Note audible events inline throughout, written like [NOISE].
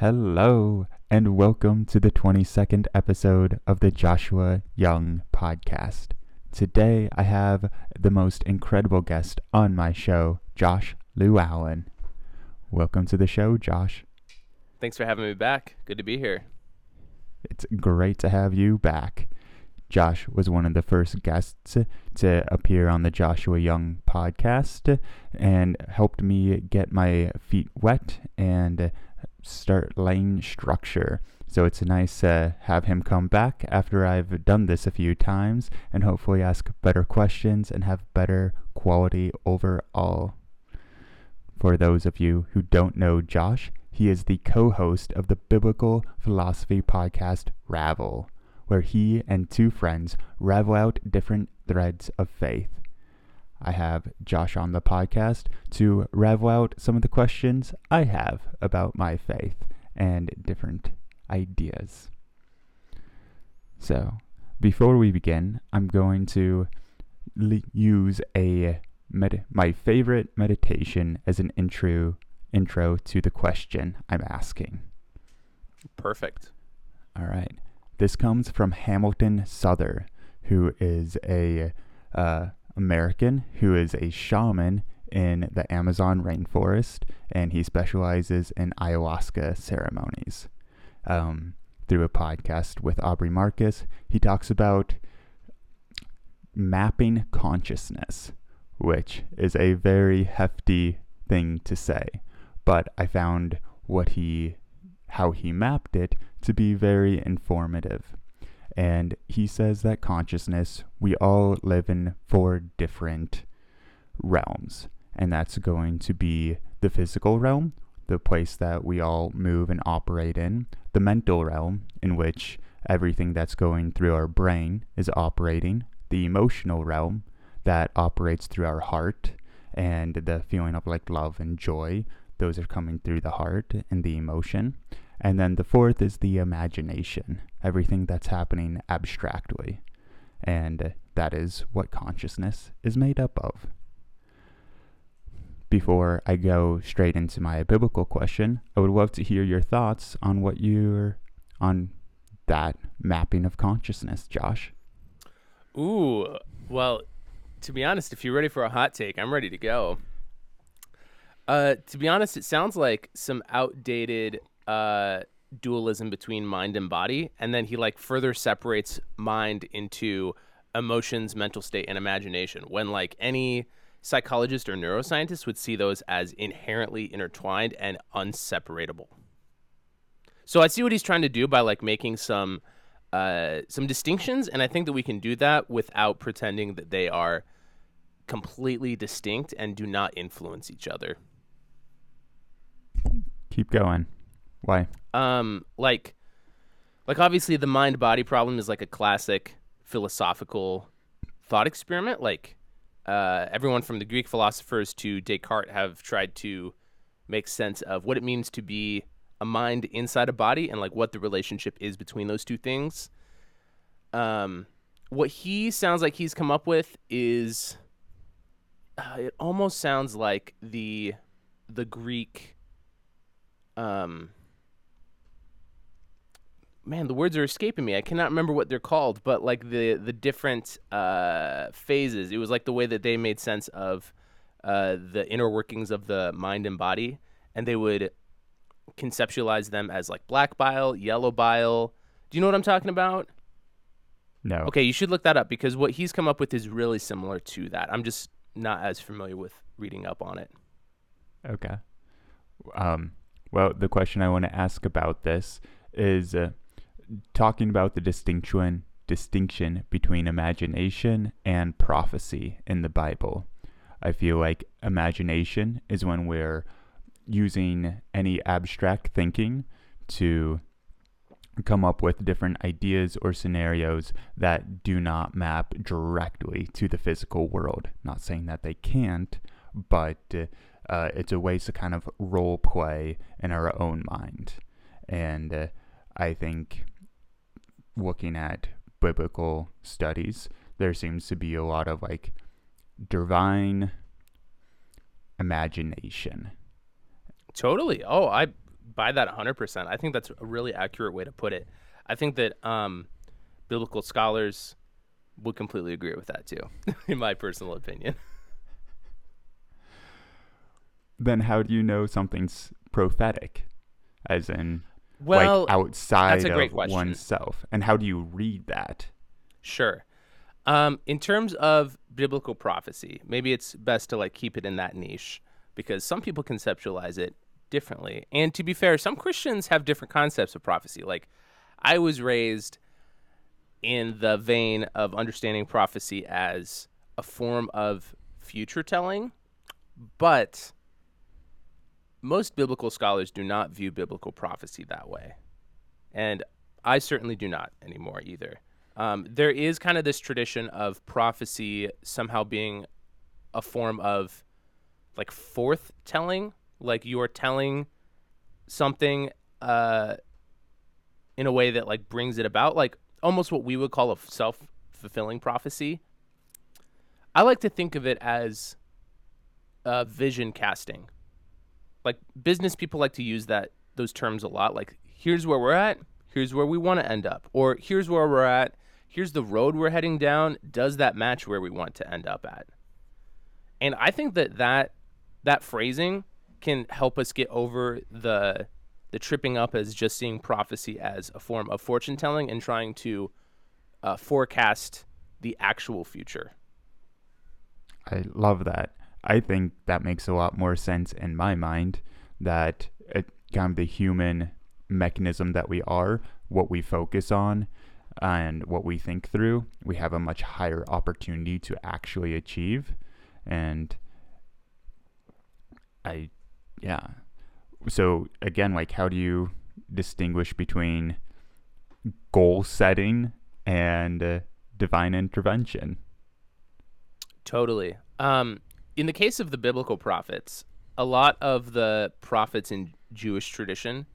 Hello, and welcome to the 22nd episode of the Joshua Young podcast. Today I have the most incredible guest on my show, Josh Lieuallen. Welcome to the show, Josh. Thanks for having me back. Good to be here. It's great to have you back. Josh was one of the first guests to appear on the Joshua Young podcast and helped me get my feet wet and start laying structure. So it's nice to have him come back after I've done this a few times and hopefully ask better questions and have better quality overall. For those of you who don't know Josh, he is the co host of the biblical philosophy podcast Ravel, where he and two friends ravel out different threads of faith. I have Josh on the podcast to ravel out some of the questions I have about my faith and different ideas. So, before we begin, I'm going to use a med- my favorite meditation as an intro intro to the question I'm asking. Perfect. All right. This comes from Hamilton Souther, who is a uh, American who is a shaman in the Amazon rainforest, and he specializes in ayahuasca ceremonies. Um, through a podcast with Aubrey Marcus, he talks about mapping consciousness, which is a very hefty thing to say, but I found what he how he mapped it to be very informative. And he says that consciousness, we all live in four different realms. And that's going to be the physical realm, the place that we all move and operate in, the mental realm, in which everything that's going through our brain is operating, the emotional realm that operates through our heart, and the feeling of like love and joy, those are coming through the heart and the emotion. And then the fourth is the imagination, everything that's happening abstractly. And that is what consciousness is made up of. Before I go straight into my biblical question, I would love to hear your thoughts on what you're on that mapping of consciousness, Josh. Ooh, well, to be honest, if you're ready for a hot take, I'm ready to go. Uh, to be honest, it sounds like some outdated uh, dualism between mind and body, and then he like further separates mind into emotions, mental state, and imagination. When like any psychologist or neuroscientist would see those as inherently intertwined and unseparable. So I see what he's trying to do by like making some uh, some distinctions, and I think that we can do that without pretending that they are completely distinct and do not influence each other. Keep going. Why? Um, like, like obviously the mind body problem is like a classic philosophical thought experiment. Like, uh, everyone from the Greek philosophers to Descartes have tried to make sense of what it means to be a mind inside a body and like what the relationship is between those two things. Um, what he sounds like he's come up with is uh, it almost sounds like the the Greek um man the words are escaping me. I cannot remember what they're called but like the the different uh phases. It was like the way that they made sense of uh the inner workings of the mind and body and they would conceptualize them as like black bile yellow bile. Do you know what i'm talking about? No. okay you should look that up because what he's come up with is really similar to that. I'm just not as familiar with reading up on it. Okay. Um, well, the question I want to ask about this is uh, talking about the distinction distinction between imagination and prophecy in the Bible. I feel like imagination is when we're using any abstract thinking to come up with different ideas or scenarios that do not map directly to the physical world. Not saying that they can't, but uh, it's a way to kind of role play in our own mind. And uh, I think looking at biblical studies, there seems to be a lot of like divine imagination. Totally. Oh, I buy that 100%. I think that's a really accurate way to put it. I think that um, biblical scholars would completely agree with that too, [LAUGHS] in my personal opinion. Then how do you know something's prophetic? As in Well, like outside that's a great of question. oneself. And how do you read that? Sure. Um, in terms of biblical prophecy, maybe it's best to like keep it in that niche because some people conceptualize it differently. And to be fair, some Christians have different concepts of prophecy. Like I was raised in the vein of understanding prophecy as a form of future telling, but most biblical scholars do not view biblical prophecy that way. And I certainly do not anymore either. Um, there is kind of this tradition of prophecy somehow being a form of like forth telling, like you're telling something uh, in a way that like brings it about, like almost what we would call a self fulfilling prophecy. I like to think of it as uh, vision casting. Like business people like to use that those terms a lot. Like here's where we're at, here's where we want to end up, or here's where we're at, here's the road we're heading down. Does that match where we want to end up at? And I think that that that phrasing can help us get over the the tripping up as just seeing prophecy as a form of fortune telling and trying to uh, forecast the actual future. I love that. I think that makes a lot more sense in my mind that it kind of the human mechanism that we are, what we focus on, and what we think through, we have a much higher opportunity to actually achieve. And I, yeah. So again, like, how do you distinguish between goal setting and uh, divine intervention? Totally. Um, in the case of the biblical prophets, a lot of the prophets in Jewish tradition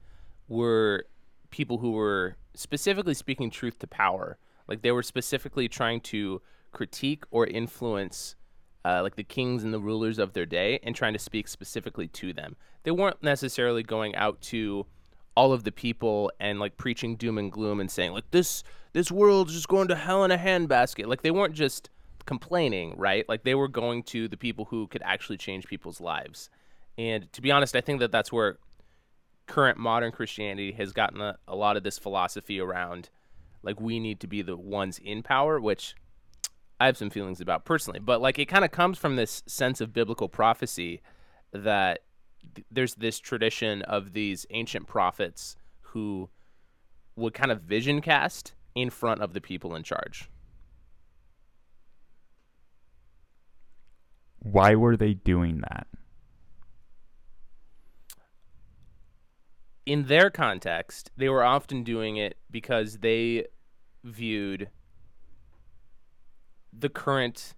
were people who were specifically speaking truth to power. Like they were specifically trying to critique or influence uh, like the kings and the rulers of their day and trying to speak specifically to them. They weren't necessarily going out to all of the people and like preaching doom and gloom and saying like this this world's just going to hell in a handbasket. Like they weren't just complaining, right? Like they were going to the people who could actually change people's lives. And to be honest, I think that that's where current modern Christianity has gotten a, a lot of this philosophy around like we need to be the ones in power, which I have some feelings about personally, but like it kind of comes from this sense of biblical prophecy that th- there's this tradition of these ancient prophets who would kind of vision cast in front of the people in charge. Why were they doing that? in their context, they were often doing it because they viewed the current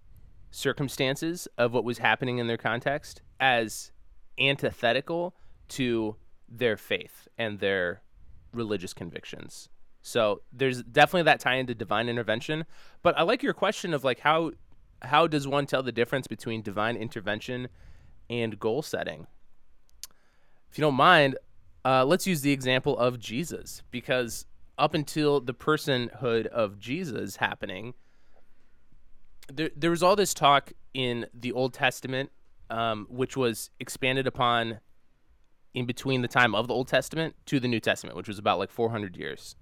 circumstances of what was happening in their context as antithetical to their faith and their religious convictions. So there's definitely that tie into divine intervention, but I like your question of like how how does one tell the difference between divine intervention and goal setting? If you don't mind, uh, let's use the example of Jesus, because up until the personhood of Jesus happening, there, there was all this talk in the Old Testament, um, which was expanded upon in between the time of the Old Testament to the New Testament, which was about like 400 years.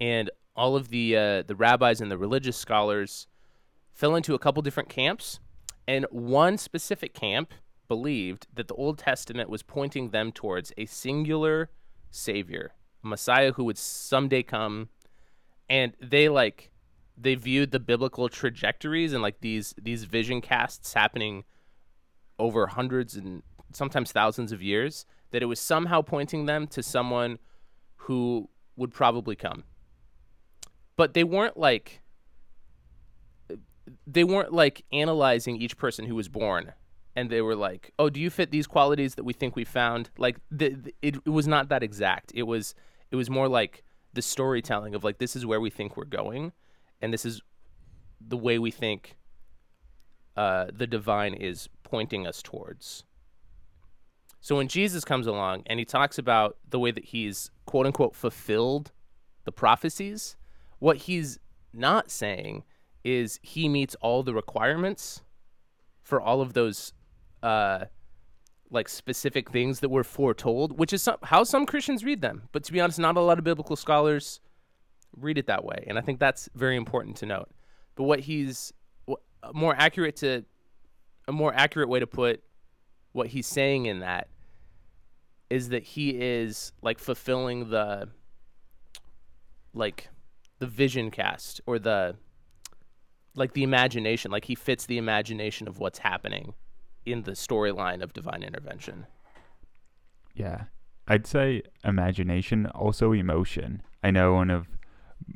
And all of the uh, the rabbis and the religious scholars fell into a couple different camps, and one specific camp believed that the Old Testament was pointing them towards a singular savior, a Messiah who would someday come, and they like they viewed the biblical trajectories and like these these vision casts happening over hundreds and sometimes thousands of years that it was somehow pointing them to someone who would probably come. But they weren't like they weren't like analyzing each person who was born and they were like, "Oh, do you fit these qualities that we think we found?" Like the, the, it, it was not that exact. It was it was more like the storytelling of like this is where we think we're going, and this is the way we think uh, the divine is pointing us towards. So when Jesus comes along and he talks about the way that he's quote unquote fulfilled the prophecies, what he's not saying is he meets all the requirements for all of those uh like specific things that were foretold, which is some, how some Christians read them. But to be honest, not a lot of biblical scholars read it that way, and I think that's very important to note. But what he's more accurate to a more accurate way to put what he's saying in that is that he is like fulfilling the like the vision cast or the like the imagination like he fits the imagination of what's happening in the storyline of divine intervention. Yeah. I'd say imagination also emotion. I know one of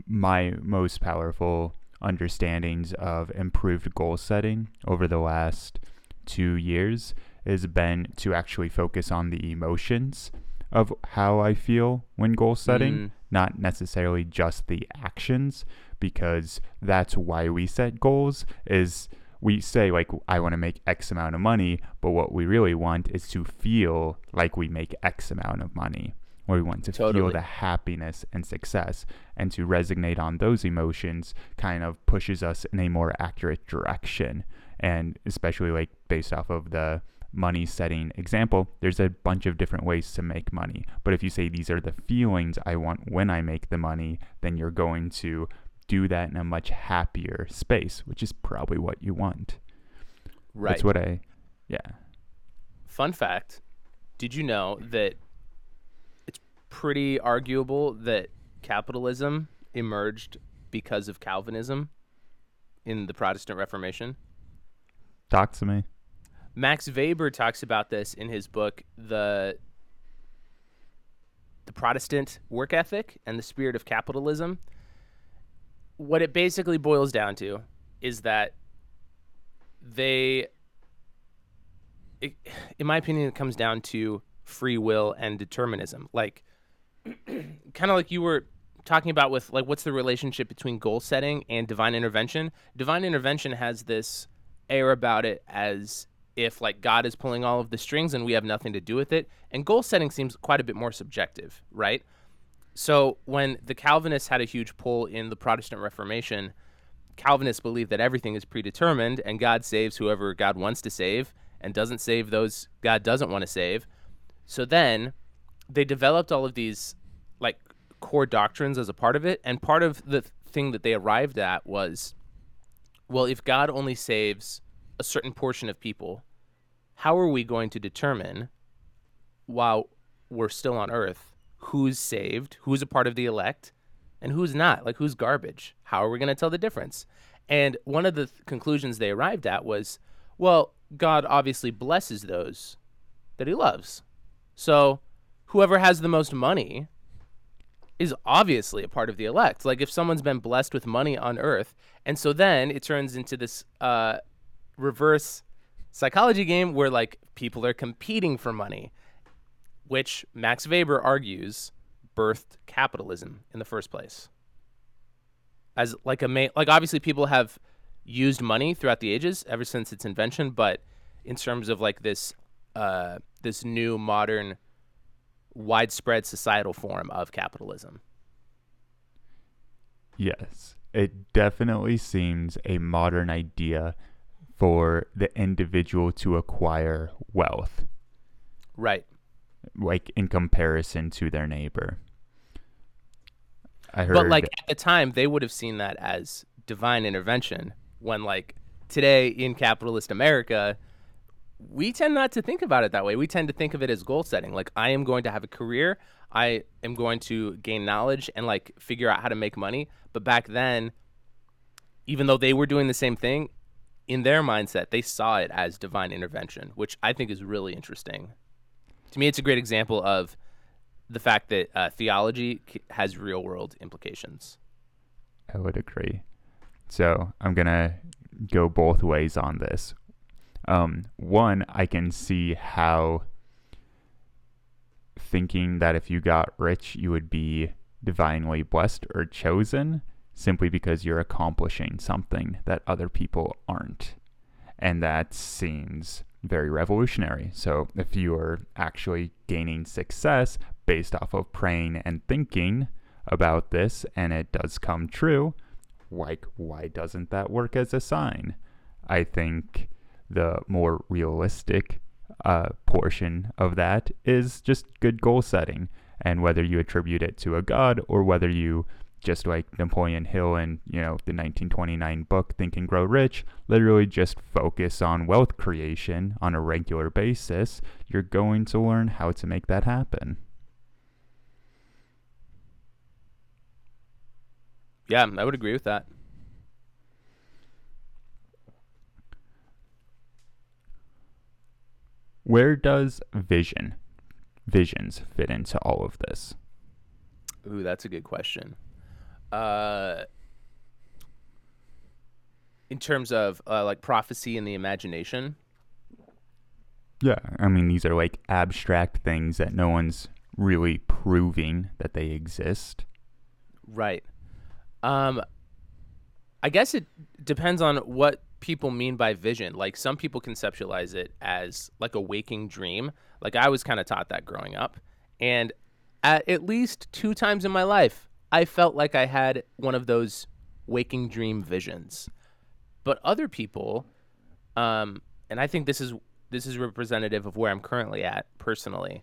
my most powerful understandings of improved goal setting over the last two years has been to actually focus on the emotions of how I feel when goal setting, mm. not necessarily just the actions, because that's why we set goals is we say like I want to make X amount of money, but what we really want is to feel like we make X amount of money. Or we want to totally. feel the happiness and success. And to resonate on those emotions kind of pushes us in a more accurate direction. And especially like based off of the money setting example, there's a bunch of different ways to make money. But if you say these are the feelings I want when I make the money, then you're going to do that in a much happier space, which is probably what you want. Right. That's what I, yeah. Fun fact Did you know that it's pretty arguable that capitalism emerged because of Calvinism in the Protestant Reformation? Talk to me. Max Weber talks about this in his book, the the Protestant work ethic and the spirit of capitalism. What it basically boils down to is that they, it, in my opinion, it comes down to free will and determinism. Like, [CLEARS THROAT] kind of like you were talking about with like what's the relationship between goal setting and divine intervention divine intervention has this air about it as if like God is pulling all of the strings and we have nothing to do with it. And goal setting seems quite a bit more subjective, right? So when the Calvinists had a huge pull in the Protestant Reformation, Calvinists believe that everything is predetermined and God saves whoever God wants to save and doesn't save those God doesn't want to save. So then they developed all of these like core doctrines as a part of it and part of the thing that they arrived at was well if God only saves a certain portion of people how are we going to determine while we're still on earth who's saved, who's a part of the elect, and who's not? Like who's garbage? How are we going to tell the difference? And one of the th- conclusions they arrived at was, well, God obviously blesses those that he loves. So whoever has the most money is obviously a part of the elect. Like if someone's been blessed with money on earth, and so then it turns into this uh, reverse psychology game where like people are competing for money, which Max Weber argues birthed capitalism in the first place. As like a ma- like obviously people have used money throughout the ages ever since its invention, but in terms of like this uh, this new modern widespread societal form of capitalism. Yes, it definitely seems a modern idea for the individual to acquire wealth. Right. Like in comparison to their neighbor. I heard But like at the time they would have seen that as divine intervention when like today in capitalist America we tend not to think about it that way. We tend to think of it as goal setting. Like I am going to have a career, I am going to gain knowledge and like figure out how to make money. But back then even though they were doing the same thing, in their mindset, they saw it as divine intervention, which I think is really interesting. To me, it's a great example of the fact that uh, theology has real world implications. I would agree. So I'm going to go both ways on this. Um, one, I can see how thinking that if you got rich, you would be divinely blessed or chosen simply because you're accomplishing something that other people aren't. And that seems very revolutionary. So if you are actually gaining success based off of praying and thinking about this and it does come true, like why doesn't that work as a sign? I think the more realistic uh, portion of that is just good goal setting and whether you attribute it to a god or whether you just like Napoleon Hill and, you know, the 1929 book Think and Grow Rich, literally just focus on wealth creation on a regular basis, you're going to learn how to make that happen. Yeah, I would agree with that. Where does vision, visions fit into all of this? Ooh, that's a good question. Uh, in terms of uh, like prophecy and the imagination. Yeah, I mean these are like abstract things that no one's really proving that they exist. Right. Um I guess it depends on what people mean by vision. Like some people conceptualize it as like a waking dream. Like I was kind of taught that growing up. And at, at least two times in my life, I felt like I had one of those waking dream visions. But other people, um, and I think this is this is representative of where I'm currently at personally.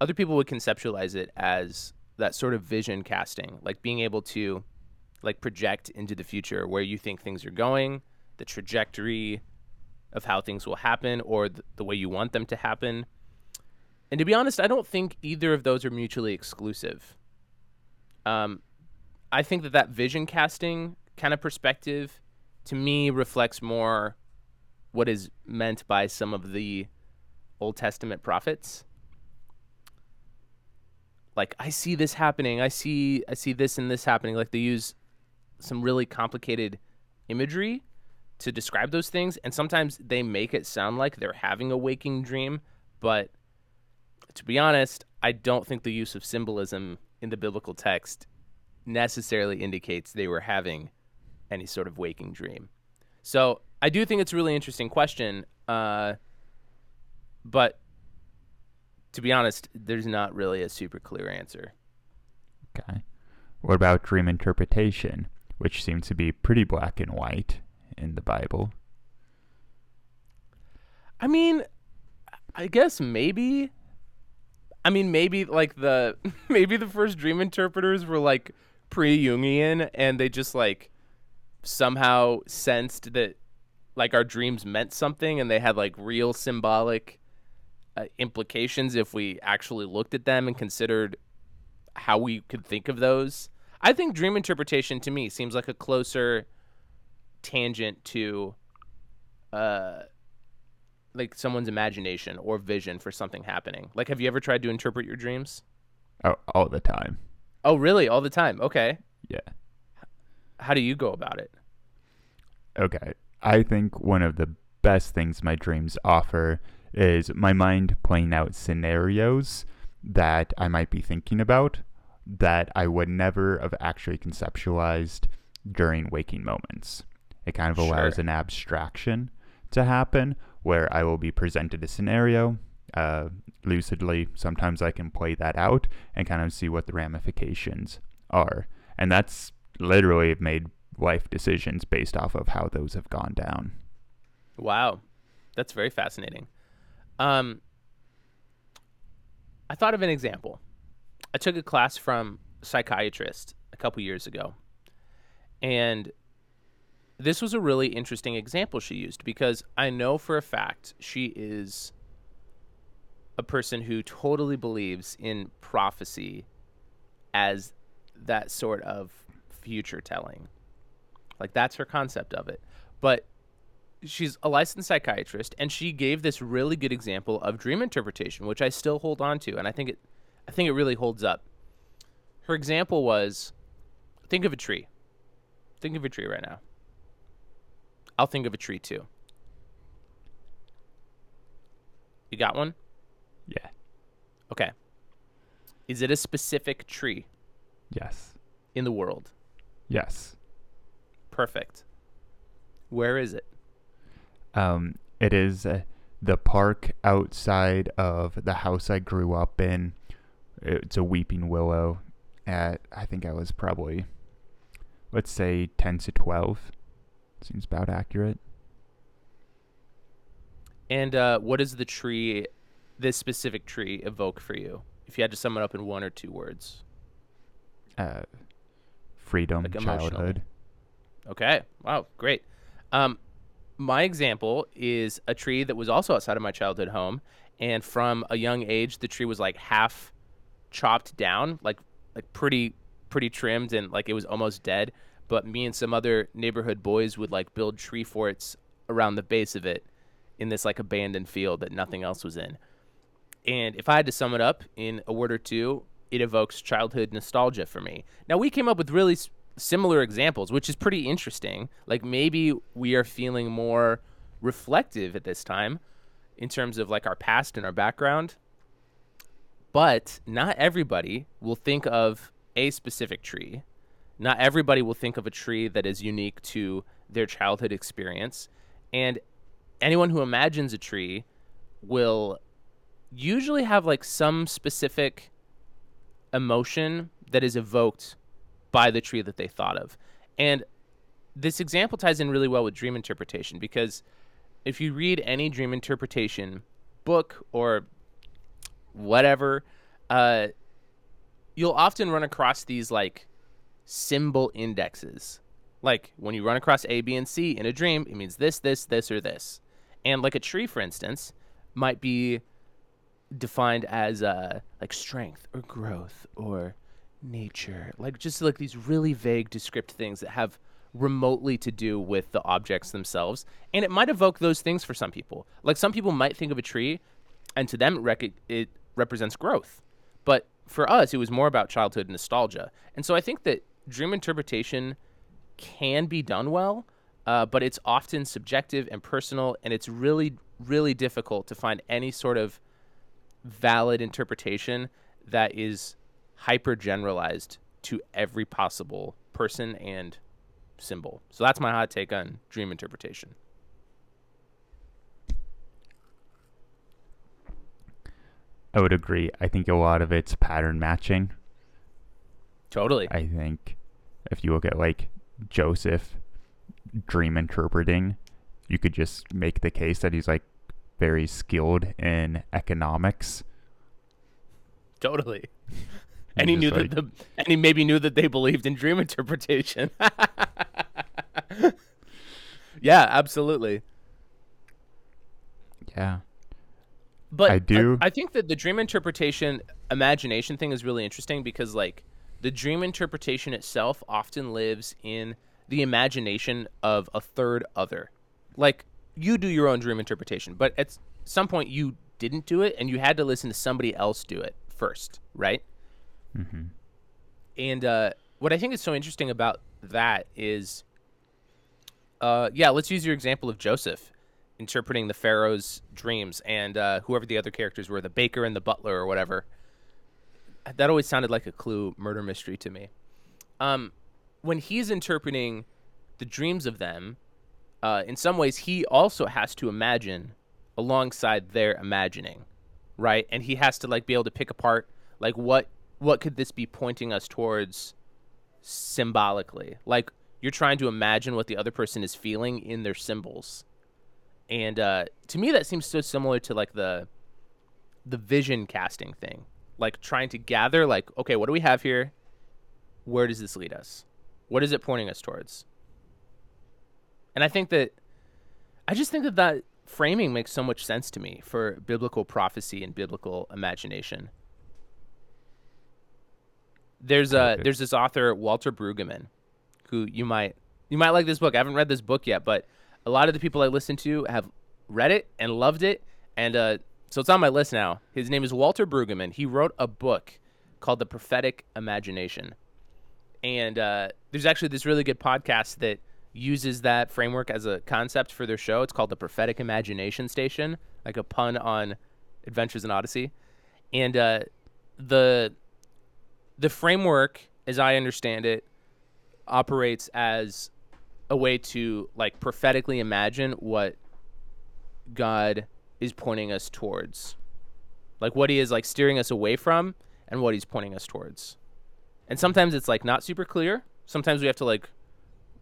Other people would conceptualize it as that sort of vision casting, like being able to like project into the future where you think things are going, the trajectory of how things will happen or th- the way you want them to happen. And to be honest, I don't think either of those are mutually exclusive. Um, I think that that vision casting kind of perspective to me reflects more what is meant by some of the Old Testament prophets. Like I see this happening, I see I see this and this happening. Like they use some really complicated imagery to describe those things and sometimes they make it sound like they're having a waking dream, but to be honest, I don't think the use of symbolism in the biblical text necessarily indicates they were having any sort of waking dream. So I do think it's a really interesting question, uh, but to be honest, there's not really a super clear answer. Okay. What about dream interpretation, which seems to be pretty black and white in the Bible? I mean, I guess maybe. I mean, maybe like the [LAUGHS] maybe the first dream interpreters were like pre-Jungian, and they just like somehow sensed that like our dreams meant something, and they had like real symbolic uh, implications if we actually looked at them and considered how we could think of those. I think dream interpretation to me seems like a closer tangent to uh like someone's imagination or vision for something happening. Like have you ever tried to interpret your dreams? Oh, all the time. Oh, really? All the time. Okay. Yeah. How do you go about it? Okay. I think one of the best things my dreams offer is my mind playing out scenarios that I might be thinking about that I would never have actually conceptualized during waking moments. It kind of allows Sure. an abstraction to happen where I will be presented a scenario uh, lucidly. Sometimes I can play that out and kind of see what the ramifications are. And that's literally made life decisions based off of how those have gone down. Wow. That's very fascinating. Um I thought of an example. I took a class from a psychiatrist a couple years ago. And this was a really interesting example she used because I know for a fact she is a person who totally believes in prophecy as that sort of future telling. Like that's her concept of it. But she's a licensed psychiatrist and she gave this really good example of dream interpretation, which I still hold on to and I think it I think it really holds up. Her example was think of a tree. Think of a tree right now. I'll think of a tree too. You got one? Yeah. Okay. Is it a specific tree Yes. in the world? Yes. Perfect. Where is it? Um, it is uh, the park outside of the house I grew up in. It's a weeping willow. At I think I was probably, let's say, ten to twelve. Seems about accurate. And uh, what does the tree, this specific tree, evoke for you? If you had to sum it up in one or two words. Uh, freedom, Like childhood. Okay. Wow. Great. Um, my example is a tree that was also outside of my childhood home, and from a young age, the tree was like half chopped down, like like pretty pretty trimmed, and like it was almost dead. But me and some other neighborhood boys would like build tree forts around the base of it in this like abandoned field that nothing else was in. And if I had to sum it up in a word or two, it evokes childhood nostalgia for me. Now, we came up with really s- similar examples, which is pretty interesting. Like maybe we are feeling more reflective at this time in terms of like our past and our background. But not everybody will think of a specific tree. Not everybody will think of a tree that is unique to their childhood experience. And anyone who imagines a tree will usually have like some specific emotion that is evoked by the tree that they thought of. And this example ties in really well with dream interpretation because if you read any dream interpretation book or whatever, uh, you'll often run across these like symbol indexes. Like when you run across A, B, and C in a dream, it means this, this, this, or this. And like a tree, for instance, might be defined as uh, like strength or growth or nature, like just like these really vague, descriptive things that have remotely to do with the objects themselves. And it might evoke those things for some people. Like some people might think of a tree, and to them, it, rec- it represents growth. But for us, it was more about childhood nostalgia. And so I think that dream interpretation can be done well, uh, but it's often subjective and personal, and it's really, really difficult to find any sort of valid interpretation that is hyper generalized to every possible person and symbol. So that's my hot take on dream interpretation. I would agree. I think a lot of it's pattern matching. Totally. I think if you look at like Joseph dream interpreting, you could just make the case that he's like very skilled in economics. Totally. [LAUGHS] And he knew like- that the and he maybe knew that they believed in dream interpretation. [LAUGHS] yeah, absolutely. Yeah. But I do- I, think that the dream interpretation imagination thing is really interesting because like the dream interpretation itself often lives in the imagination of a third other. Like you do your own dream interpretation, but at some point you didn't do it and you had to listen to somebody else do it first, right? hmm And uh, what I think is so interesting about that is, uh, yeah, let's use your example of Joseph interpreting the Pharaoh's dreams and uh, whoever the other characters were, the baker and the butler or whatever. That always sounded like a clue murder mystery to me. Um, when he's interpreting the dreams of them, uh, in some ways, he also has to imagine alongside their imagining, right? And he has to like be able to pick apart like what what could this be pointing us towards symbolically? Like you're trying to imagine what the other person is feeling in their symbols, and uh, to me that seems so similar to like the the vision casting thing, like trying to gather like okay, what do we have here? Where does this lead us? What is it pointing us towards? And I think that I just think that that framing makes so much sense to me for biblical prophecy and biblical imagination. There's a there's this author Walter Brueggemann, who you might you might like this book. I haven't read this book yet, but a lot of the people I listen to have read it and loved it, and uh, so it's on my list now. His name is Walter Brueggemann. He wrote a book called The Prophetic Imagination, and uh, there's actually this really good podcast that uses that framework as a concept for their show. It's called the Prophetic Imagination Station, like a pun on Adventures in Odyssey, and uh, the the framework, as I understand it, operates as a way to like prophetically imagine what God is pointing us towards. Like what he is like steering us away from and what he's pointing us towards. And sometimes it's like not super clear. Sometimes we have to like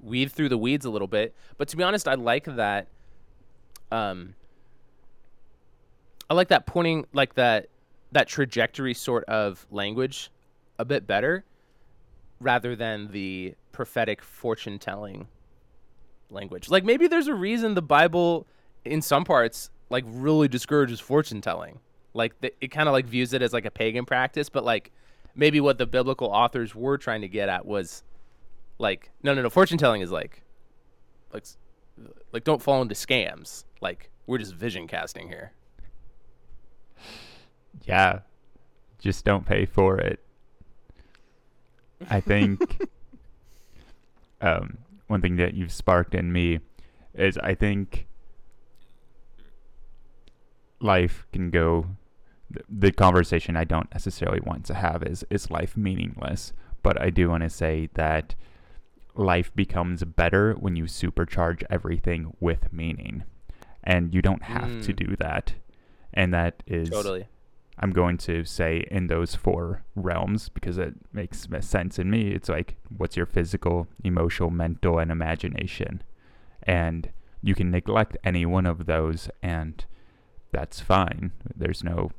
weed through the weeds a little bit. But to be honest, I like that um I like that pointing like that that trajectory sort of language a bit better rather than the prophetic fortune telling language. Like maybe there's a reason the Bible in some parts like really discourages fortune telling. Like the, it kind of like views it as like a pagan practice, but like maybe what the biblical authors were trying to get at was like no no no fortune telling is like like like don't fall into scams. Like we're just vision casting here. Yeah. Just don't pay for it. I think [LAUGHS] um, one thing that you've sparked in me is I think life can go the conversation I don't necessarily want to have is is life meaningless, but I do want to say that life becomes better when you supercharge everything with meaning. And you don't have mm. to do that. And that is Totally. I'm going to say in those four realms because it makes sense in me. It's like what's your physical, emotional, mental and imagination. And you can neglect any one of those and that's fine. There's no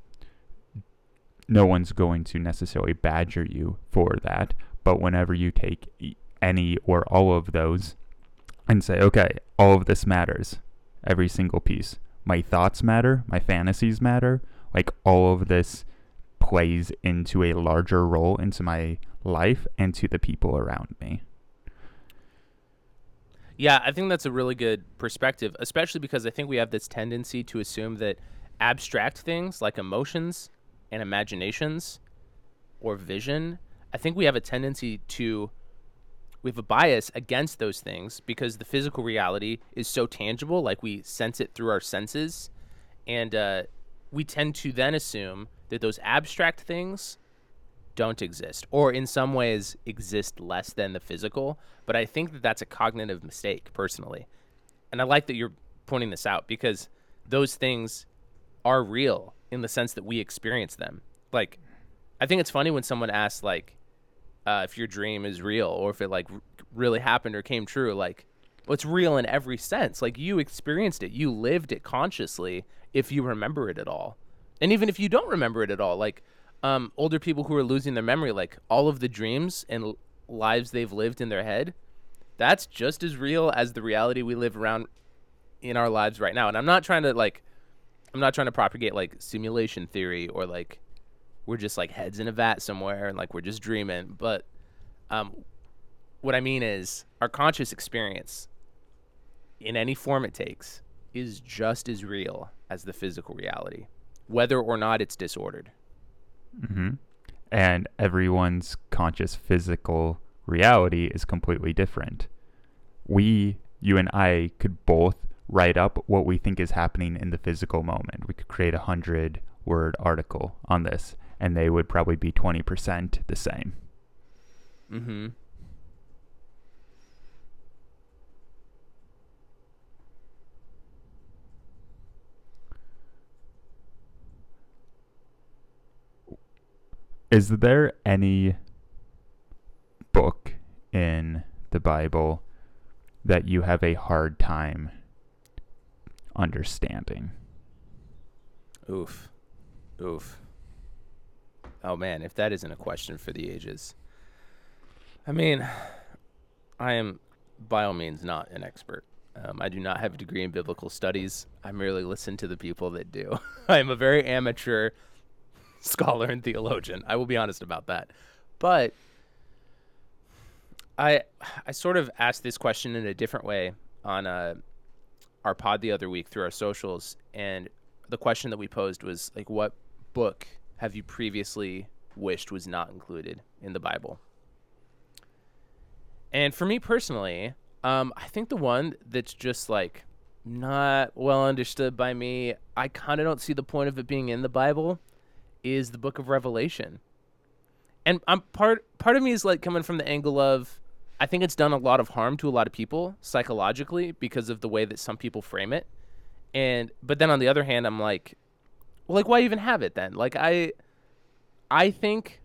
no one's going to necessarily badger you for that. But whenever you take any or all of those and say, okay, all of this matters, every single piece. My thoughts matter, my fantasies matter, like all of this plays into a larger role into my life and to the people around me. Yeah, I think that's a really good perspective, especially because I think we have this tendency to assume that abstract things like emotions and imaginations or vision, I think we have a tendency to we have a bias against those things because the physical reality is so tangible, like we sense it through our senses, and uh, we tend to then assume that those abstract things don't exist or in some ways exist less than the physical but i think that that's a cognitive mistake personally. And i like that you're pointing this out because those things are real in the sense that we experience them. Like i think it's funny when someone asks like uh, if your dream is real or if it like r- really happened or came true like well, it's real in every sense. Like you experienced it. You lived it consciously if you remember it at all. And even if you don't remember it at all, like um, older people who are losing their memory, like all of the dreams and lives they've lived in their head, that's just as real as the reality we live around in our lives right now. And I'm not trying to like, I'm not trying to propagate like simulation theory or like we're just like heads in a vat somewhere and like we're just dreaming. But um, what I mean is our conscious experience in any form it takes is just as real as the physical reality, whether or not it's disordered. Mm-hmm. And everyone's conscious physical reality is completely different. We, you and I, could both write up what we think is happening in the physical moment. We could create a hundred word article on this, and they would probably be 20% the same. Mm Is there any book in the Bible that you have a hard time understanding? Oof. Oof. Oh man, if that isn't a question for the ages. I mean, I am by all means not an expert. Um, I do not have a degree in biblical studies. I merely listen to the people that do. [LAUGHS] I am a very amateur scholar and theologian. I will be honest about that. But I I sort of asked this question in a different way on uh, our pod the other week through our socials, and the question that we posed was like, what book have you previously wished was not included in the Bible? And for me personally, um, I think the one that's just like not well understood by me, I kind of don't see the point of it being in the Bible, is the book of Revelation. And I'm part part of me is like coming from the angle of I think it's done a lot of harm to a lot of people psychologically because of the way that some people frame it. And but then on the other hand, I'm like, well, like why even have it then? Like I, I think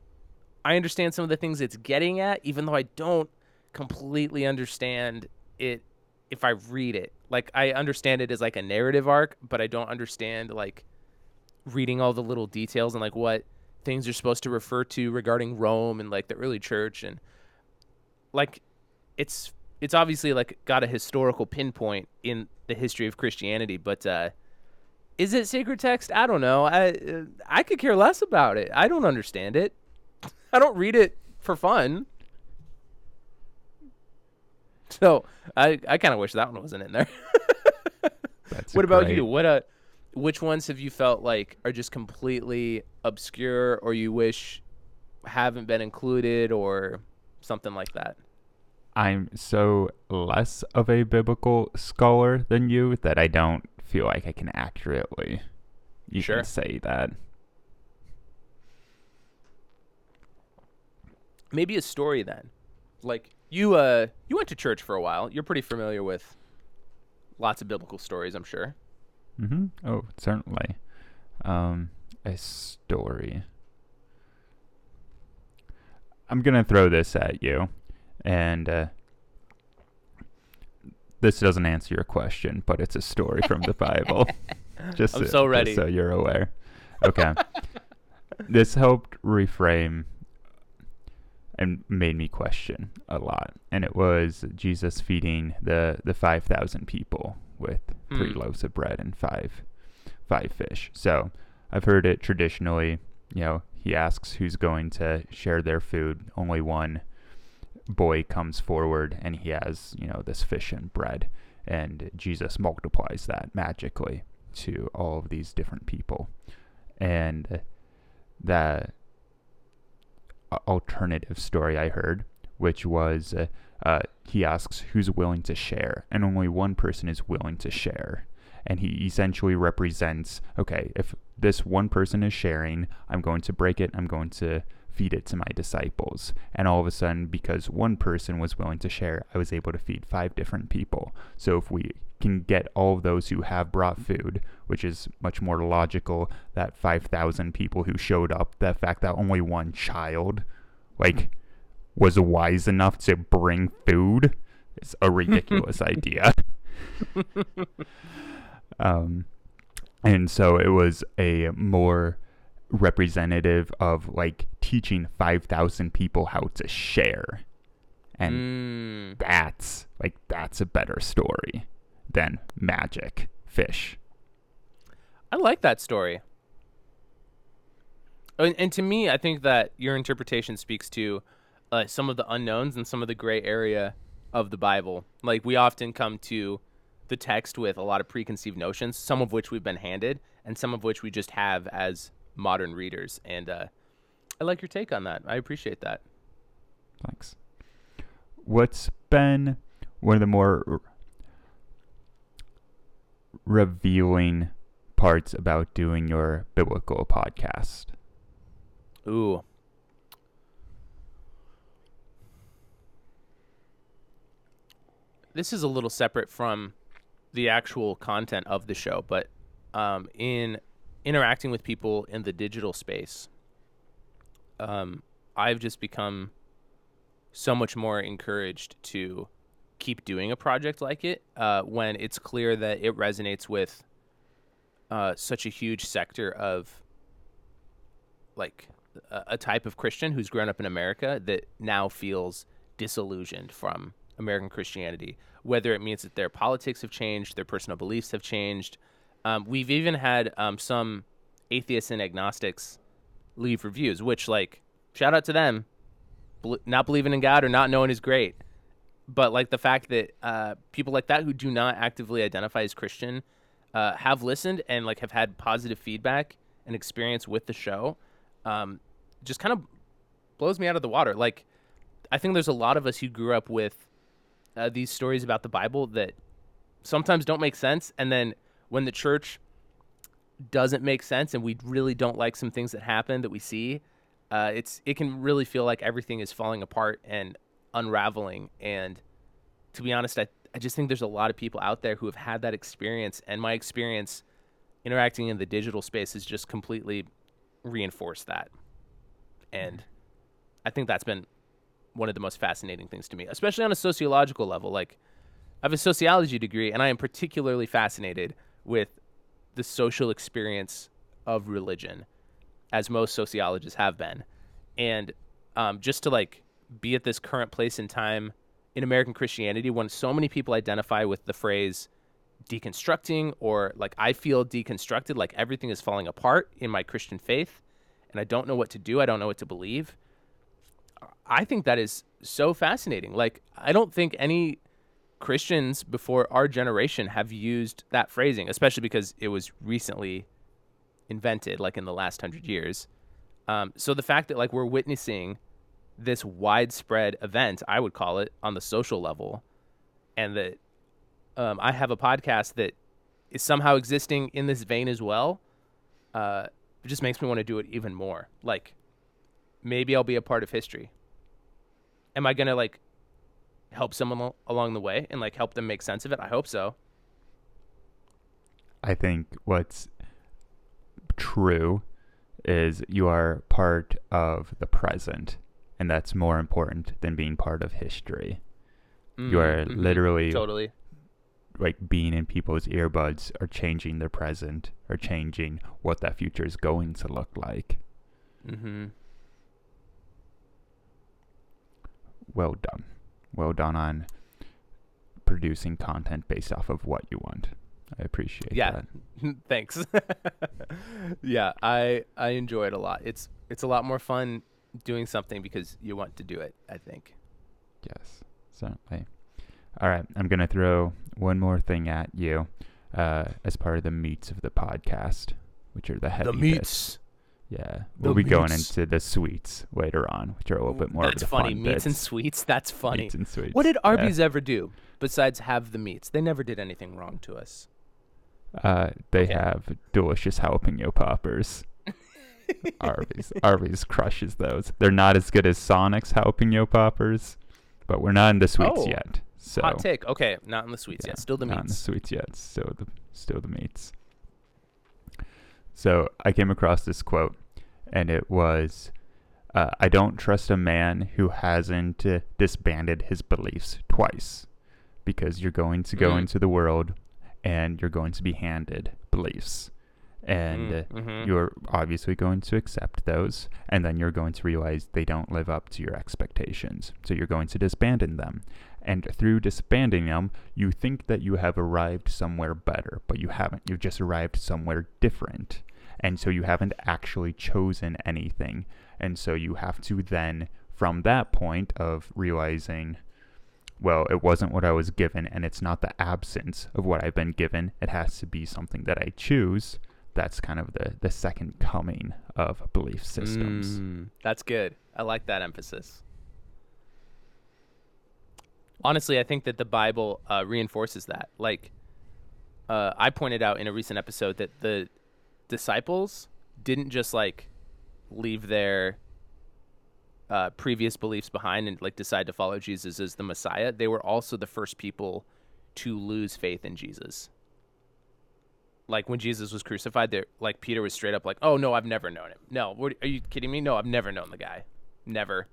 I understand some of the things it's getting at, even though I don't completely understand it if I read it. Like I understand it as like a narrative arc, but I don't understand like reading all the little details and like what things are supposed to refer to regarding Rome and like the early church and like it's it's obviously like got a historical pinpoint in the history of Christianity, but uh is it sacred text? I don't know. I I could care less about it. I don't understand it. I don't read it for fun. So I I kind of wish that one wasn't in there. [LAUGHS] What about great. you? What uh, which ones have you felt like are just completely obscure, or you wish haven't been included, or something like that? I'm so less of a biblical scholar than you that I don't feel like I can accurately you Sure. can say that. Maybe a story then. Like you uh you went to church for a while. You're pretty familiar with lots of biblical stories, I'm sure. Hmm Oh, certainly. Um, a story. I'm gonna throw this at you, and uh, this doesn't answer your question, but it's a story from the Bible. [LAUGHS] just I'm so, so just so you're aware. Okay. [LAUGHS] this helped reframe and made me question a lot, and it was Jesus feeding the the five thousand people with three Hmm. loaves of bread and five five fish. So I've heard it traditionally. You know, he asks who's going to share their food. Only one boy comes forward, and he has you know this fish and bread, and Jesus multiplies that magically to all of these different people, and the alternative story I heard, which was uh, uh, he asks who's willing to share, and only one person is willing to share. And he essentially represents okay, if this one person is sharing, I'm going to break it, I'm going to feed it to my disciples. And all of a sudden, because one person was willing to share, I was able to feed five different people. So if we can get all of those who have brought food, which is much more logical, that 5,000 people who showed up, the fact that only one child, like, was wise enough to bring food is a ridiculous [LAUGHS] idea. um, and so it was a more representative of like teaching 5,000 people how to share. And Mm, that's like that's a better story than magic fish. I like that story. And, and to me, I think that your interpretation speaks to uh, some of the unknowns and some of the gray area of the Bible. Like we often come to the text with a lot of preconceived notions, some of which we've been handed, and some of which we just have as modern readers. And uh, I like your take on that. I appreciate that. Thanks. What's been one of the more revealing parts about doing your biblical podcast? Ooh. This is a little separate from the actual content of the show, but um, in interacting with people in the digital space, um, I've just become so much more encouraged to keep doing a project like it uh, when it's clear that it resonates with uh, such a huge sector of like a, a type of Christian who's grown up in America that now feels disillusioned from American Christianity, whether it means that their politics have changed, their personal beliefs have changed. Um, we've even had um, some atheists and agnostics leave reviews, which, like, shout out to them. Bel- not believing in God or not knowing is great. But, like, the fact that uh, people like that who do not actively identify as Christian uh, have listened and, like, have had positive feedback and experience with the show um, just kind of blows me out of the water. Like, I think there's a lot of us who grew up with uh, these stories about the Bible that sometimes don't make sense, and then when the church doesn't make sense and we really don't like some things that happen that we see, uh, it's it can really feel like everything is falling apart and unraveling. And to be honest, I I just think there's a lot of people out there who have had that experience, and my experience interacting in the digital space has just completely reinforced that. And I think that's been one of the most fascinating things to me, especially on a sociological level. Like, I have a sociology degree, and I am particularly fascinated with the social experience of religion, as most sociologists have been. And um, just to like be at this current place in time in American Christianity when so many people identify with the phrase deconstructing or like I feel deconstructed, like everything is falling apart in my Christian faith and I don't know what to do, I don't know what to believe. I think that is so fascinating. Like I don't think any Christians before our generation have used that phrasing, especially because it was recently invented, like in the last hundred years. Um, so the fact that like we're witnessing this widespread event, I would call it, on the social level, and that um, I have a podcast that is somehow existing in this vein as well. Uh, it just makes me want to do it even more. Like, maybe I'll be a part of history. Am I gonna like help someone al- along the way and like help them make sense of it? I hope so. I think what's true is you are part of the present, and that's more important than being part of history. You are Mhm, literally totally. like being in people's earbuds or changing their present or changing what that future is going to look like. Mm-hmm. Well done. Well done on producing content based off of what you want. I appreciate Yeah. that. [LAUGHS] Thanks. [LAUGHS] yeah, I I enjoy it a lot. It's it's a lot more fun doing something because you want to do it. I think. Yes, certainly. All right, I'm going to throw one more thing at you uh, as part of the meats of the podcast, which are the heavy the bits. Meats. Yeah, we'll be going into the sweets later on, which are a little bit more That's of the funny. fun meats and sweets. That's funny. Meats and sweets. What did yeah. Arby's ever do besides have the meats? They never did anything wrong to us. Uh, they Okay. have delicious jalapeno poppers. [LAUGHS] Arby's. Arby's crushes those. They're not as good as Sonic's jalapeno poppers, but we're not in the sweets Oh. yet. So Hot take. Okay, not in the sweets yeah, yet. Still the not in the sweets yet. Still the still the meats. So I came across this quote, and it was, uh, "I don't trust a man who hasn't uh, disbanded his beliefs twice, because you're going to go Mm. into the world, and you're going to be handed beliefs, and uh, Mhm. you're obviously going to accept those, and then you're going to realize they don't live up to your expectations. So you're going to disband in them. And through disbanding them, you think that you have arrived somewhere better, but you haven't. You've just arrived somewhere different. And so you haven't actually chosen anything. And so you have to then, from that point of realizing, well, it wasn't what I was given, and it's not the absence of what I've been given. It has to be something that I choose. That's kind of the, the second coming of belief systems. Mm, that's good. I like that emphasis. Honestly, I think that the Bible uh, reinforces that. Like, uh, I pointed out in a recent episode that the disciples didn't just like leave their uh, previous beliefs behind and like decide to follow Jesus as the Messiah. They were also the first people to lose faith in Jesus. Like when Jesus was crucified, there like Peter was straight up like, "Oh no, I've never known him. No, what, are you kidding me? No, I've never known the guy, never."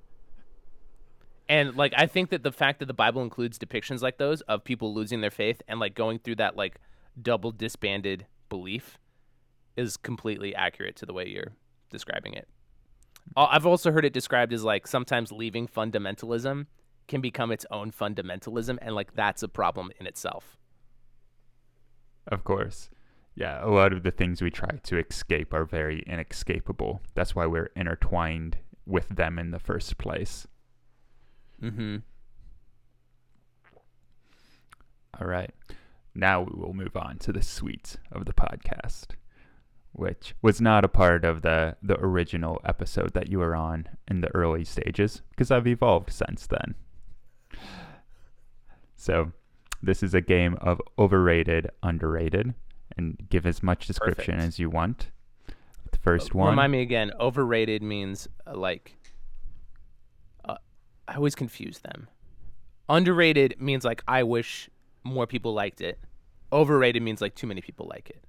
And like I think that the fact that the Bible includes depictions like those of people losing their faith and like going through that like double disbanded belief is completely accurate to the way you're describing it. I've also heard it described as like sometimes leaving fundamentalism can become its own fundamentalism and like that's a problem in itself. Of course. Yeah, a lot of the things we try to escape are very inescapable. That's why we're intertwined with them in the first place. Mm-hmm. All right. Now we will move on to the sweets of the podcast, which was not a part of the, the original episode that you were on in the early stages, because I've evolved since then. So, this is a game of overrated, underrated, and give as much description Perfect. as you want. The first one. Remind me again. Overrated means uh, like. I always confuse them. Underrated means like I wish more people liked it. Overrated means like too many people like it.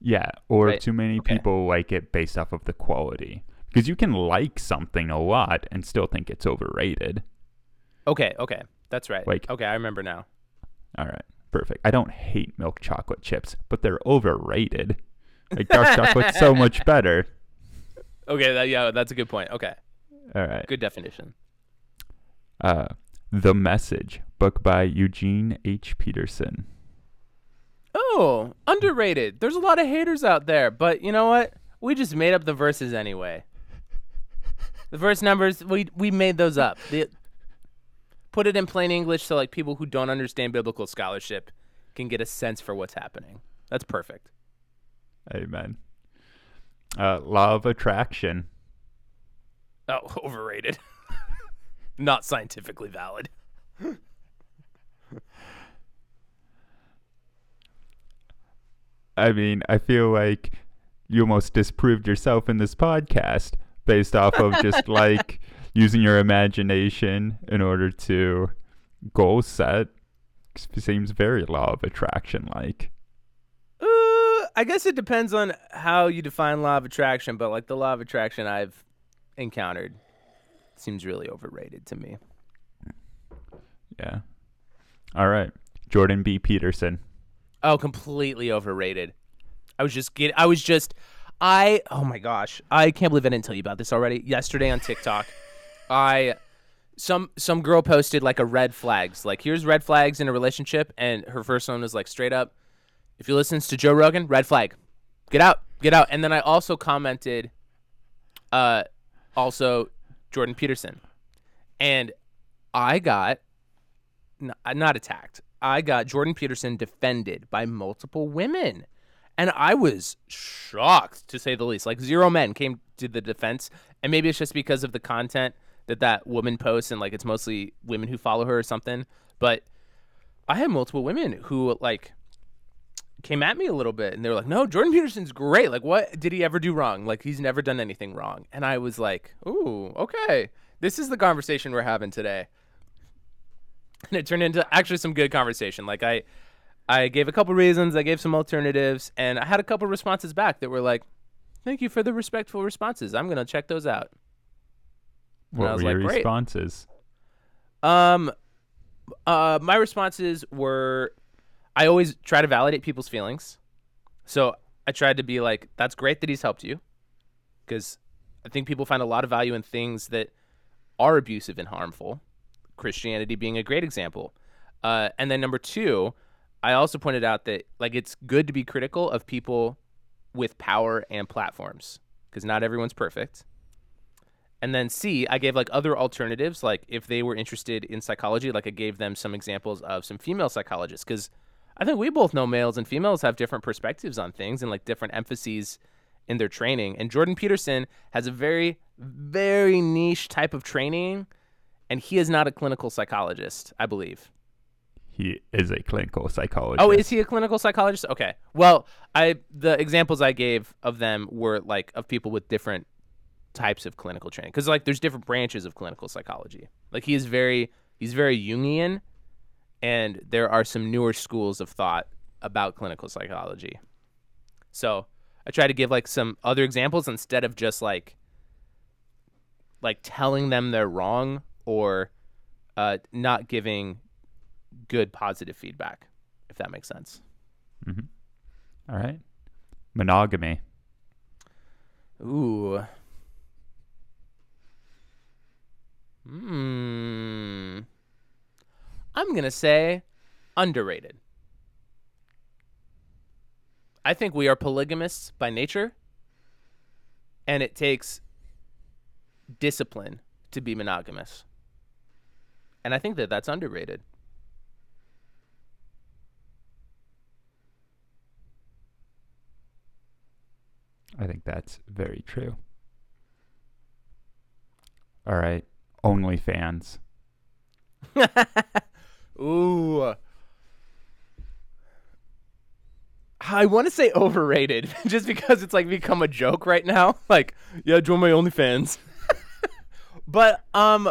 Yeah, or Right. too many Okay. people like it based off of the quality. Because you can like something a lot and still think it's overrated. Okay, okay. That's right. Like- okay, I remember now. All right, perfect. I don't hate milk chocolate chips, but they're overrated. Like dark chocolate's so [LAUGHS] much better. Okay, that, yeah, that's a good point. Okay. All right. Good definition. Uh, The Message, book by Eugene H. Peterson. Oh, underrated. There's a lot of haters out there, but you know what? We just made up the verses anyway. The verse numbers, we we made those up. The, put it in plain English so like people who don't understand biblical scholarship can get a sense for what's happening. That's perfect. Amen. Uh, Law of Attraction. Oh, [LAUGHS] overrated. Not scientifically valid. I mean, I feel like you almost disproved yourself in this podcast based off of just [LAUGHS] like using your imagination in order to goal set. Seems very law of attraction like. Uh, I guess it depends on how you define law of attraction, but like the law of attraction I've encountered seems really overrated to me. Yeah. All right. Jordan B. Peterson. Oh, completely overrated. I was just get I was just I oh my gosh. I can't believe I didn't tell you about this already. Yesterday on TikTok, [LAUGHS] I some some girl posted like a red flags. Like here's red flags in a relationship and her first one was like straight up if you listens to Joe Rogan, red flag. Get out. Get out. And then I also commented uh also Jordan Peterson. And I got n- uh, not attacked. I got Jordan Peterson defended by multiple women. And I was shocked to say the least. Like zero men came to the defense, and maybe it's just because of the content that that woman posts, and like it's mostly women who follow her or something. But I had multiple women who like came at me a little bit, and they were like, "No, Jordan Peterson's great. Like, what did he ever do wrong? Like, he's never done anything wrong." And I was like, "Ooh, okay, this is the conversation we're having today." and it turned into actually some good conversation. Like I, I gave a couple reasons, I gave some alternatives, and I had a couple responses back that were like, "Thank you for the respectful responses. I'm gonna check those out." And I What was were your like, responses? Um, uh, my responses were, I always try to validate people's feelings, so I tried to be like, "That's great that he's helped you," because I think people find a lot of value in things that are abusive and harmful. Christianity being a great example. Uh, and then number two, I also pointed out that like it's good to be critical of people with power and platforms because not everyone's perfect. And then C, I gave like other alternatives, like if they were interested in psychology, like I gave them some examples of some female psychologists because I think we both know males and females have different perspectives on things and like different emphases in their training. And Jordan Peterson has a very, very niche type of training, and he is not a clinical psychologist, I believe. He is a clinical psychologist. Oh, is he a clinical psychologist? Okay. Well, I the examples I gave of them were like of people with different types of clinical training because like there's different branches of clinical psychology. Like he is very he's very Jungian, and there are some newer schools of thought about clinical psychology. So I try to give like some other examples instead of just like like telling them they're wrong or uh, not giving good positive feedback, if that makes sense. Mm-hmm. All right. Monogamy. Ooh. Hmm. I'm going to say underrated. I think we are polygamists by nature, and it takes discipline to be monogamous. And I think that that's underrated. I think that's very true. All right. OnlyFans. [LAUGHS] Ooh. I want to say overrated [LAUGHS] just because it's like become a joke right now. [LAUGHS] Like, yeah, join my OnlyFans. [LAUGHS] but um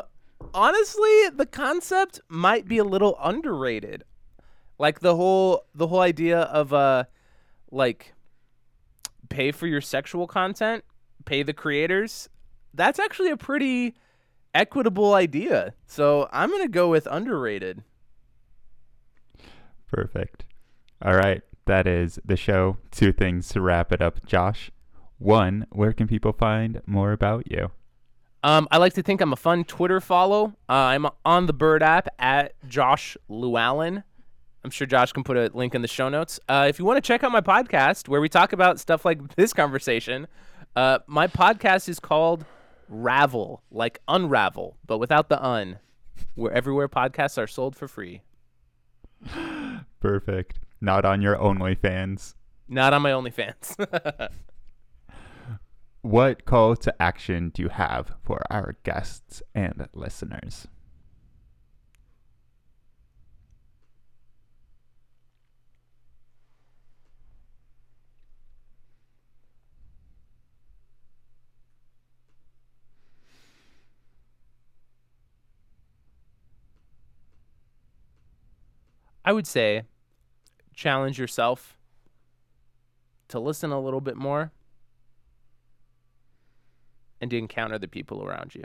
honestly, the concept might be a little underrated. Like the whole the whole idea of uh like pay for your sexual content, pay the creators. That's actually a pretty equitable idea. So I'm gonna go with underrated. Perfect. All right. That is the show. Two things to wrap it up, Josh. One, where can people find more about you? Um, I like to think I'm a fun Twitter follow. Uh, I'm on the Bird app at Josh Lieuallen. I'm sure Josh can put a link in the show notes. Uh, if you want to check out my podcast where we talk about stuff like [LAUGHS] this conversation, uh, my podcast is called Ravel, like Unravel, but without the un, where everywhere podcasts are sold for free. [LAUGHS] Perfect. Not on your OnlyFans. Not on my OnlyFans. [LAUGHS] what call to action do you have for our guests and listeners? I would say challenge yourself to listen a little bit more and to encounter the people around you.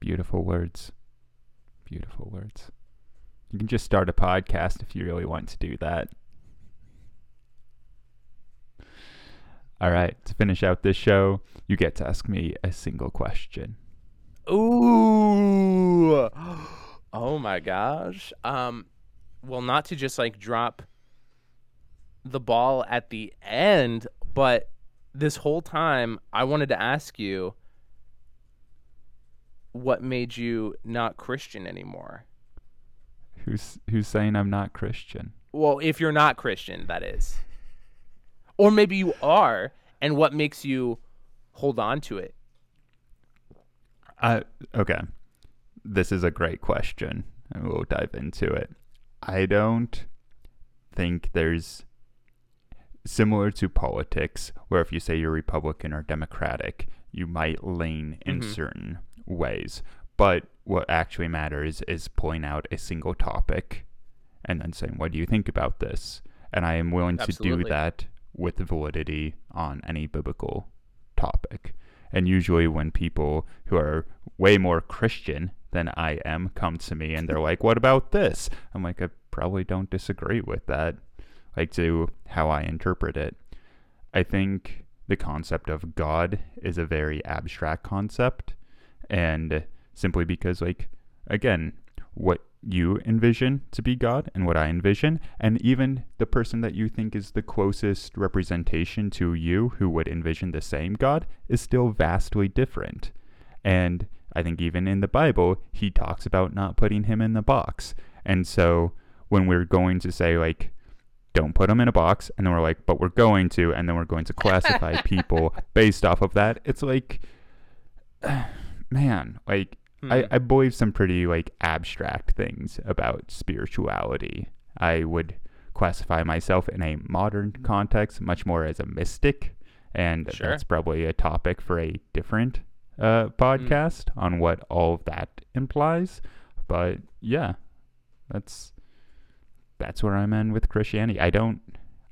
Beautiful words. Beautiful words. You can just start a podcast if you really want to do that. All right, to finish out this show, you get to ask me a single question. Ooh. [GASPS] Oh my gosh. Um well not to just like drop the ball at the end, but this whole time I wanted to ask you what made you not Christian anymore? Who's who's saying I'm not Christian? Well, if you're not Christian, that is. Or maybe you are, and what makes you hold on to it? Uh, okay. This is a great question, and we'll dive into it. I don't think there's similar to politics, where if you say you're Republican or Democratic, you might lean in Mhm. certain ways. But what actually matters is pulling out a single topic and then saying, What do you think about this? And I am willing to do that with validity on any biblical topic. And usually, when people who are way more Christian than I am come to me and they're like, What about this? I'm like, I probably don't disagree with that, like to how I interpret it. I think the concept of God is a very abstract concept. And simply because, like, again, what you envision to be God and what I envision, and even the person that you think is the closest representation to you who would envision the same God is still vastly different. And I think even in the Bible, he talks about not putting him in the box. And so when we're going to say, like, don't put them in a box, and then we're like, but we're going to, and then we're going to classify [LAUGHS] people based off of that, it's like, [SIGHS] man, like, Hmm. I believe some pretty like abstract things about spirituality. I would classify myself in a modern context much more as a mystic, and Sure. that's probably a topic for a different uh, podcast on what all of that implies. But yeah, that's that's where I'm in with Christianity. I don't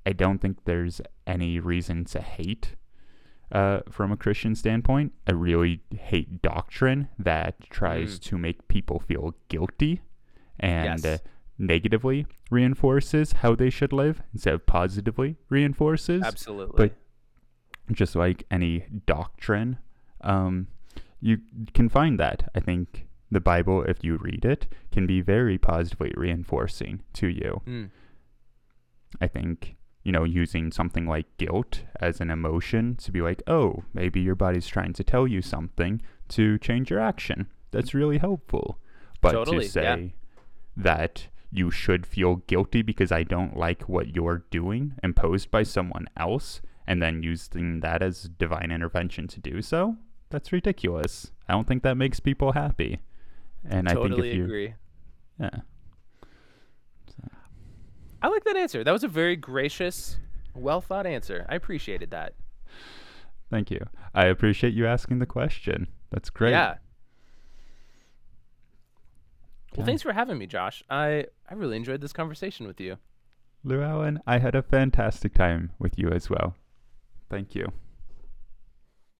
I don't think there's any reason to hate uh, from a Christian standpoint. I really hate doctrine that tries Mm. to make people feel guilty and Yes. uh, negatively reinforces how they should live instead of positively reinforces. Absolutely. But just like any doctrine, um, you can find that. I think the Bible, if you read it, can be very positively reinforcing to you. Mm. I think, you know, using something like guilt as an emotion to be like, oh, maybe your body's trying to tell you something to change your action. That's really helpful. But Totally, to yeah. say that you should feel guilty because I don't like what you're doing imposed by someone else and then using that as divine intervention to do so, that's ridiculous. I don't think that makes people happy. And I think totally if you agree. yeah. I like that answer. That was a very gracious, well thought answer. I appreciated that. Thank you. I appreciate you asking the question. That's great. Yeah. Well, thanks for having me, Josh. I, I really enjoyed this conversation with you. Lieuallen, I had a fantastic time with you as well. Thank you.